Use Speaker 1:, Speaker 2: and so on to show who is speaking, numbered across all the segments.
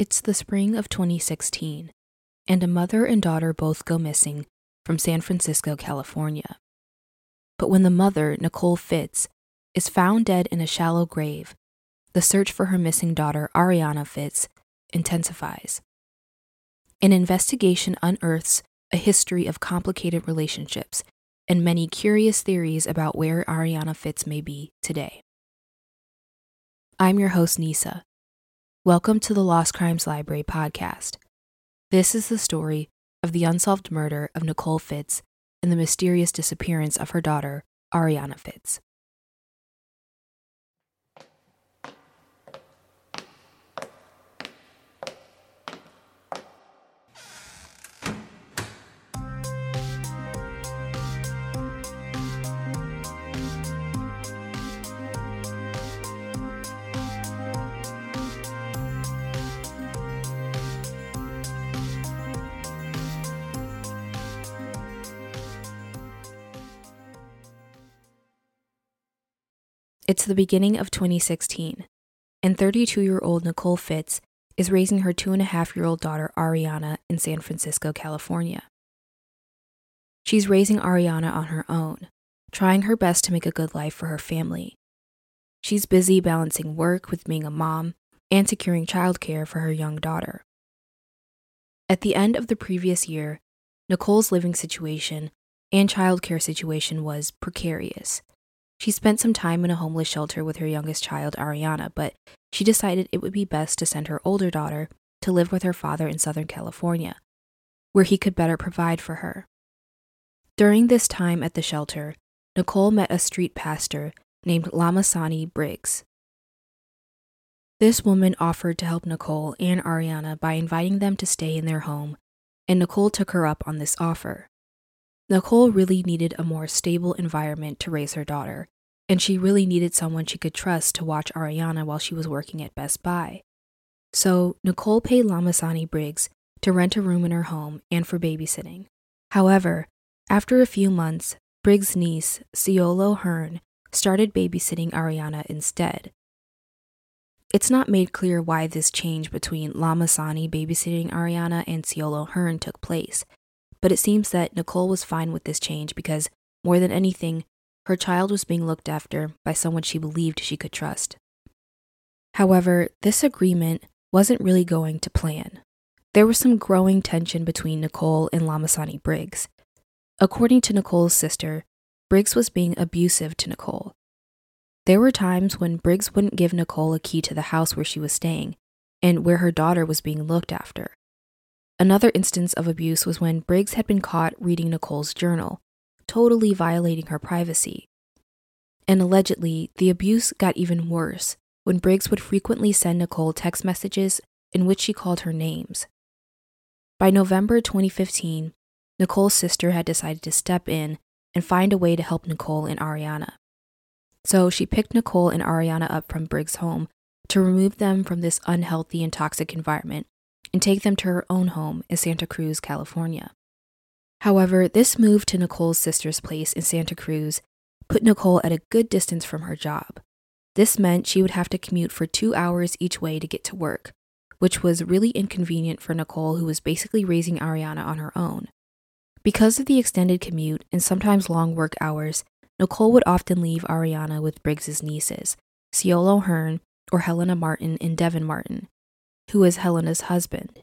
Speaker 1: It's the spring of 2016, and a mother and daughter both go missing from San Francisco, California. But when the mother, Nicole Fitts, is found dead in a shallow grave, the search for her missing daughter, Arianna Fitts, intensifies. An investigation unearths a history of complicated relationships and many curious theories about where Arianna Fitts may be today. I'm your host, Nisa. Welcome to the Lost Crimes Library podcast. This is the story of the unsolved murder of Nicole Fitts and the mysterious disappearance of her daughter, Arianna Fitts. It's the beginning of 2016, and 32 year old Nicole Fitts is raising her two and a half year old daughter Arianna in San Francisco, California. She's raising Arianna on her own, trying her best to make a good life for her family. She's busy balancing work with being a mom and securing childcare for her young daughter. At the end of the previous year, Nicole's living situation and childcare situation was precarious she spent some time in a homeless shelter with her youngest child, Arianna, but she decided it would be best to send her older daughter to live with her father in Southern California, where he could better provide for her. During this time at the shelter, Nicole met a street pastor named Lamasani Briggs. This woman offered to help Nicole and Arianna by inviting them to stay in their home, and Nicole took her up on this offer. Nicole really needed a more stable environment to raise her daughter, and she really needed someone she could trust to watch Arianna while she was working at Best Buy. So, Nicole paid Lamasani Briggs to rent a room in her home and for babysitting. However, after a few months, Briggs' niece, Ciolo Hearn, started babysitting Arianna instead. It's not made clear why this change between Lamasani babysitting Arianna and Ciolo Hearn took place, but it seems that Nicole was fine with this change because, more than anything, her child was being looked after by someone she believed she could trust. However, this agreement wasn't really going to plan. There was some growing tension between Nicole and Lamasani Briggs. According to Nicole's sister, Briggs was being abusive to Nicole. There were times when Briggs wouldn't give Nicole a key to the house where she was staying and where her daughter was being looked after. Another instance of abuse was when Briggs had been caught reading Nicole's journal, totally violating her privacy. And allegedly, the abuse got even worse when Briggs would frequently send Nicole text messages in which she called her names. By November 2015, Nicole's sister had decided to step in and find a way to help Nicole and Arianna. So she picked Nicole and Arianna up from Briggs' home to remove them from this unhealthy and toxic environment and take them to her own home in Santa Cruz, California. However, this move to Nicole's sister's place in Santa Cruz put Nicole at a good distance from her job. This meant she would have to commute for two hours each way to get to work, which was really inconvenient for Nicole, who was basically raising Arianna on her own. Because of the extended commute and sometimes long work hours, Nicole would often leave Arianna with Briggs's nieces, Ciolo Hearn, or Helena Martin and Devin Martin, who is Helena's husband.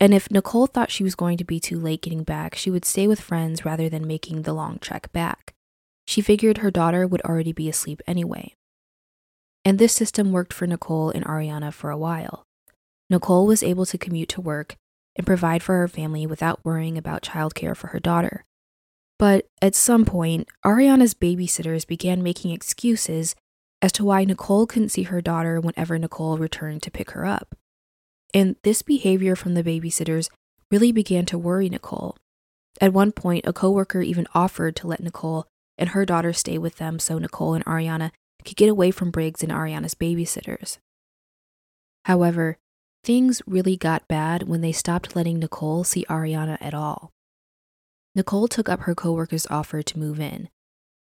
Speaker 1: And if Nicole thought she was going to be too late getting back, she would stay with friends rather than making the long trek back. She figured her daughter would already be asleep anyway. And this system worked for Nicole and Arianna for a while. Nicole was able to commute to work and provide for her family without worrying about childcare for her daughter. But at some point, Arianna's babysitters began making excuses as to why Nicole couldn't see her daughter whenever Nicole returned to pick her up. And this behavior from the babysitters really began to worry Nicole. At one point, a coworker even offered to let Nicole and her daughter stay with them so Nicole and Arianna could get away from Briggs and Arianna's babysitters. However, things really got bad when they stopped letting Nicole see Arianna at all. Nicole took up her coworker's offer to move in.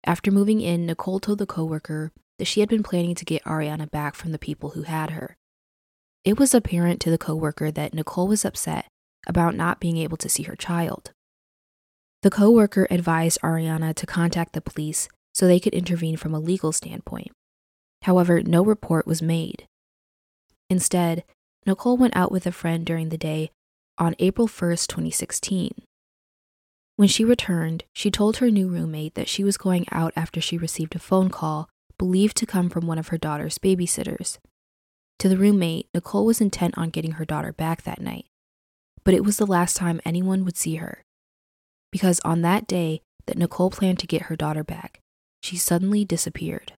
Speaker 1: After moving in, Nicole told the coworker that she had been planning to get Arianna back from the people who had her. It was apparent to the coworker that Nicole was upset about not being able to see her child. The coworker advised Arianna to contact the police so they could intervene from a legal standpoint. However, no report was made. Instead, Nicole went out with a friend during the day on April 1st, 2016. When she returned, she told her new roommate that she was going out after she received a phone call believed to come from one of her daughter's babysitters. To the roommate, Nicole was intent on getting her daughter back that night, but it was the last time anyone would see her. Because on that day that Nicole planned to get her daughter back, she suddenly disappeared.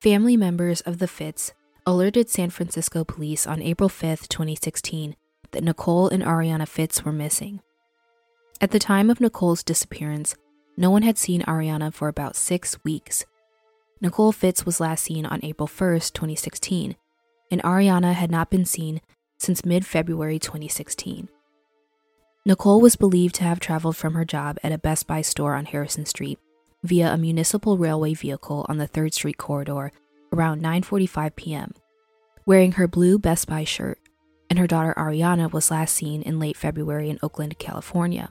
Speaker 1: Family members of the Fitts alerted San Francisco police on April 5, 2016, that Nicole and Arianna Fitts were missing. At the time of Nicole's disappearance, no one had seen Arianna for about six weeks. Nicole Fitts was last seen on April 1, 2016, and Arianna had not been seen since mid February 2016. Nicole was believed to have traveled from her job at a Best Buy store on Harrison Street via a municipal railway vehicle on the 3rd Street corridor around 9:45 p.m. Wearing her blue Best Buy shirt, and her daughter Ariana was last seen in late February in Oakland, California.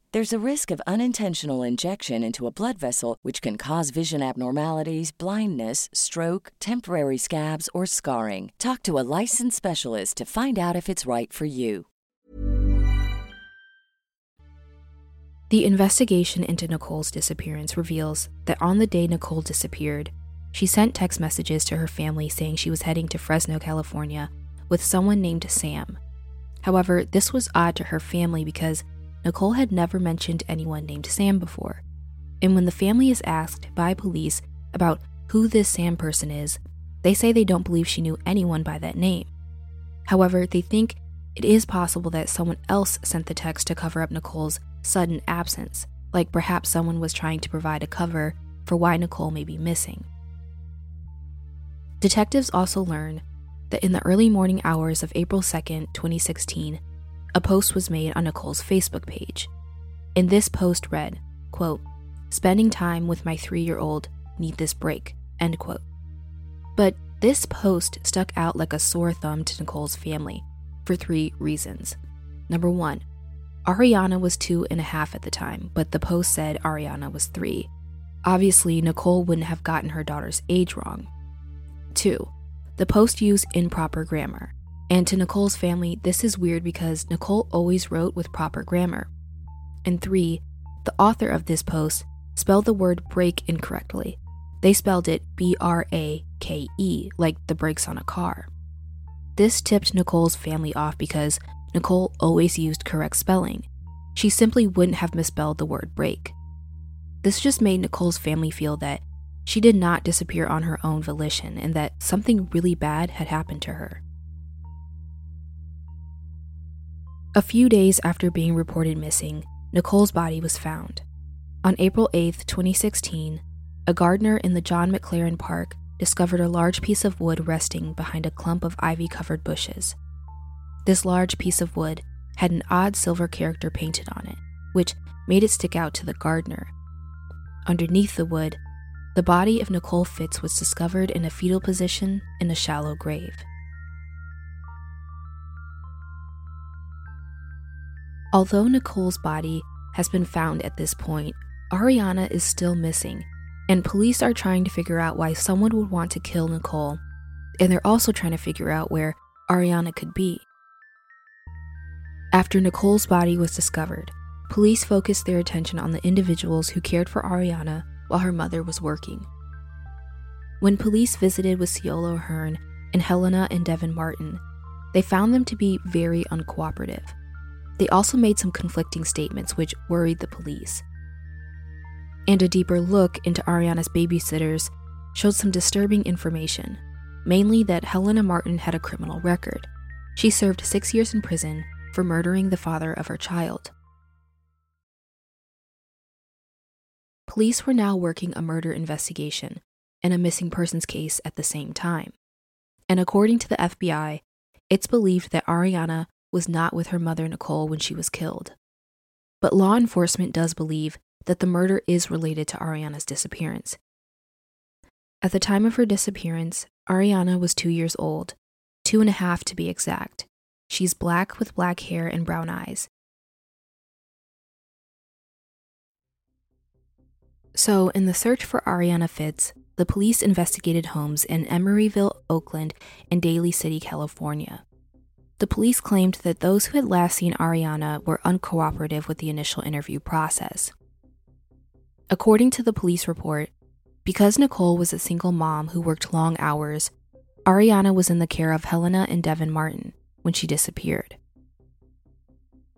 Speaker 2: There's a risk of unintentional injection into a blood vessel, which can cause vision abnormalities, blindness, stroke, temporary scabs, or scarring. Talk to a licensed specialist to find out if it's right for you.
Speaker 1: The investigation into Nicole's disappearance reveals that on the day Nicole disappeared, she sent text messages to her family saying she was heading to Fresno, California with someone named Sam. However, this was odd to her family because Nicole had never mentioned anyone named Sam before. And when the family is asked by police about who this Sam person is, they say they don't believe she knew anyone by that name. However, they think it is possible that someone else sent the text to cover up Nicole's sudden absence, like perhaps someone was trying to provide a cover for why Nicole may be missing. Detectives also learn that in the early morning hours of April 2nd, 2016, a post was made on Nicole's Facebook page. In this post read, quote, Spending time with my three year old, need this break, end quote. But this post stuck out like a sore thumb to Nicole's family for three reasons. Number one, Arianna was two and a half at the time, but the post said Arianna was three. Obviously, Nicole wouldn't have gotten her daughter's age wrong. Two, the post used improper grammar. And to Nicole's family, this is weird because Nicole always wrote with proper grammar. And three, the author of this post spelled the word break incorrectly. They spelled it B R A K E, like the brakes on a car. This tipped Nicole's family off because Nicole always used correct spelling. She simply wouldn't have misspelled the word break. This just made Nicole's family feel that she did not disappear on her own volition and that something really bad had happened to her. A few days after being reported missing, Nicole's body was found. On April 8, 2016, a gardener in the John McLaren Park discovered a large piece of wood resting behind a clump of ivy covered bushes. This large piece of wood had an odd silver character painted on it, which made it stick out to the gardener. Underneath the wood, the body of Nicole Fitts was discovered in a fetal position in a shallow grave. Although Nicole's body has been found at this point, Arianna is still missing, and police are trying to figure out why someone would want to kill Nicole, and they're also trying to figure out where Arianna could be. After Nicole's body was discovered, police focused their attention on the individuals who cared for Arianna while her mother was working. When police visited with Ciolo Hearn and Helena and Devin Martin, they found them to be very uncooperative. They also made some conflicting statements which worried the police. And a deeper look into Arianna's babysitters showed some disturbing information, mainly that Helena Martin had a criminal record. She served six years in prison for murdering the father of her child. Police were now working a murder investigation and a missing persons case at the same time. And according to the FBI, it's believed that Arianna was not with her mother Nicole when she was killed. But law enforcement does believe that the murder is related to Arianna's disappearance. At the time of her disappearance, Arianna was two years old, two and a half to be exact. She's black with black hair and brown eyes, So, in the search for Arianna Fitts, the police investigated homes in Emeryville, Oakland, and Daly City, California. The police claimed that those who had last seen Arianna were uncooperative with the initial interview process. According to the police report, because Nicole was a single mom who worked long hours, Arianna was in the care of Helena and Devin Martin when she disappeared.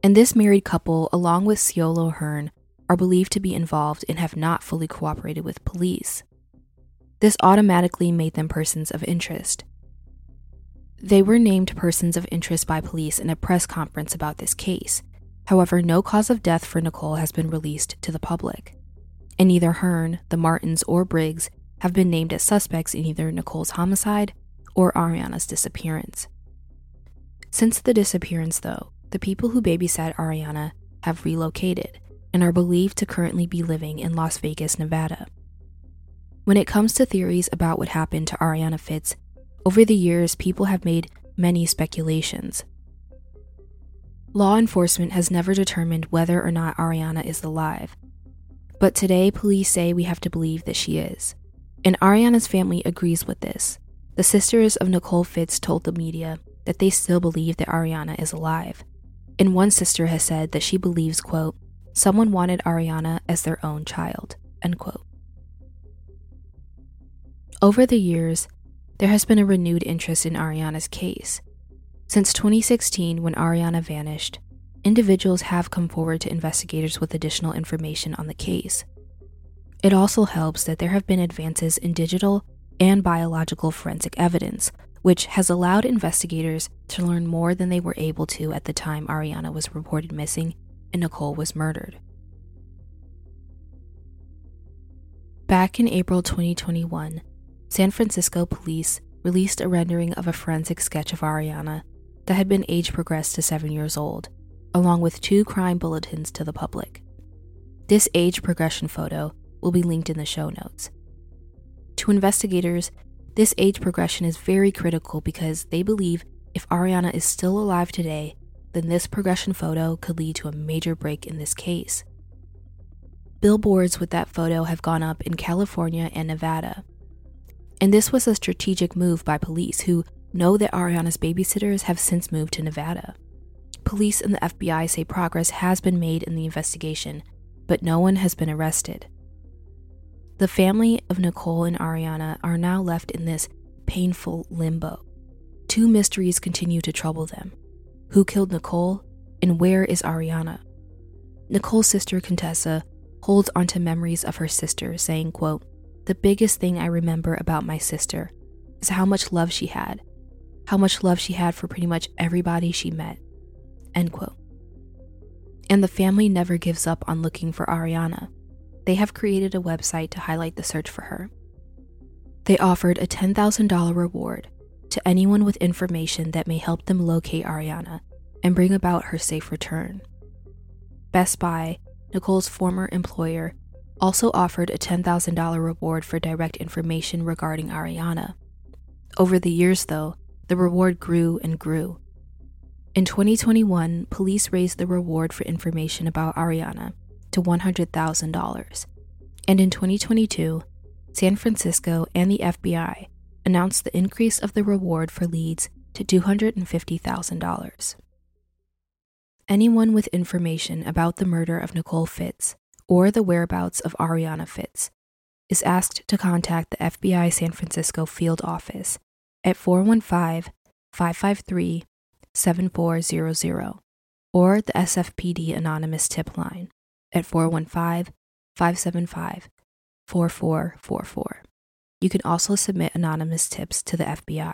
Speaker 1: And this married couple, along with Ciolo Hearn, are believed to be involved and have not fully cooperated with police. This automatically made them persons of interest. They were named persons of interest by police in a press conference about this case. However, no cause of death for Nicole has been released to the public. And neither Hearn, the Martins, or Briggs have been named as suspects in either Nicole's homicide or Arianna's disappearance. Since the disappearance, though, the people who babysat Arianna have relocated, and are believed to currently be living in Las Vegas, Nevada. When it comes to theories about what happened to Arianna Fitts, over the years people have made many speculations. Law enforcement has never determined whether or not Arianna is alive, but today police say we have to believe that she is. And Arianna's family agrees with this. The sisters of Nicole Fitts told the media that they still believe that Arianna is alive. And one sister has said that she believes, quote, someone wanted Arianna as their own child. End quote. Over the years, there has been a renewed interest in Arianna's case. Since 2016, when Arianna vanished, individuals have come forward to investigators with additional information on the case. It also helps that there have been advances in digital and biological forensic evidence, which has allowed investigators to learn more than they were able to at the time Arianna was reported missing and Nicole was murdered. Back in April 2021, San Francisco police released a rendering of a forensic sketch of Arianna that had been age progressed to seven years old, along with two crime bulletins to the public. This age progression photo will be linked in the show notes. To investigators, this age progression is very critical because they believe if Arianna is still alive today, then this progression photo could lead to a major break in this case. Billboards with that photo have gone up in California and Nevada. And this was a strategic move by police who know that Arianna's babysitters have since moved to Nevada. Police and the FBI say progress has been made in the investigation, but no one has been arrested. The family of Nicole and Arianna are now left in this painful limbo. Two mysteries continue to trouble them who killed Nicole, and where is Arianna? Nicole's sister, Contessa, holds onto memories of her sister, saying, quote, The biggest thing I remember about my sister is how much love she had, how much love she had for pretty much everybody she met. End quote. And the family never gives up on looking for Arianna. They have created a website to highlight the search for her. They offered a $10,000 reward to anyone with information that may help them locate Arianna and bring about her safe return. Best Buy, Nicole's former employer, also offered a $10,000 reward for direct information regarding Arianna. Over the years, though, the reward grew and grew. In 2021, police raised the reward for information about Arianna to $100,000. And in 2022, San Francisco and the FBI announced the increase of the reward for leads to $250,000. Anyone with information about the murder of Nicole Fitts or the whereabouts of Arianna Fitts is asked to contact the FBI San Francisco field office at 415 553 7400 or the SFPD Anonymous Tip Line at 415 575 4444. You can also submit anonymous tips to the FBI.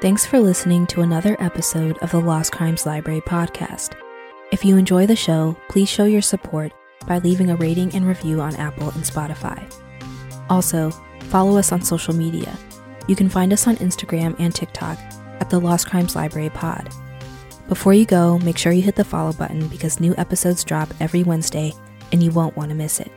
Speaker 1: Thanks for listening to another episode of the Lost Crimes Library podcast. If you enjoy the show, please show your support by leaving a rating and review on Apple and Spotify. Also, follow us on social media. You can find us on Instagram and TikTok at the Lost Crimes Library Pod. Before you go, make sure you hit the follow button because new episodes drop every Wednesday and you won't want to miss it.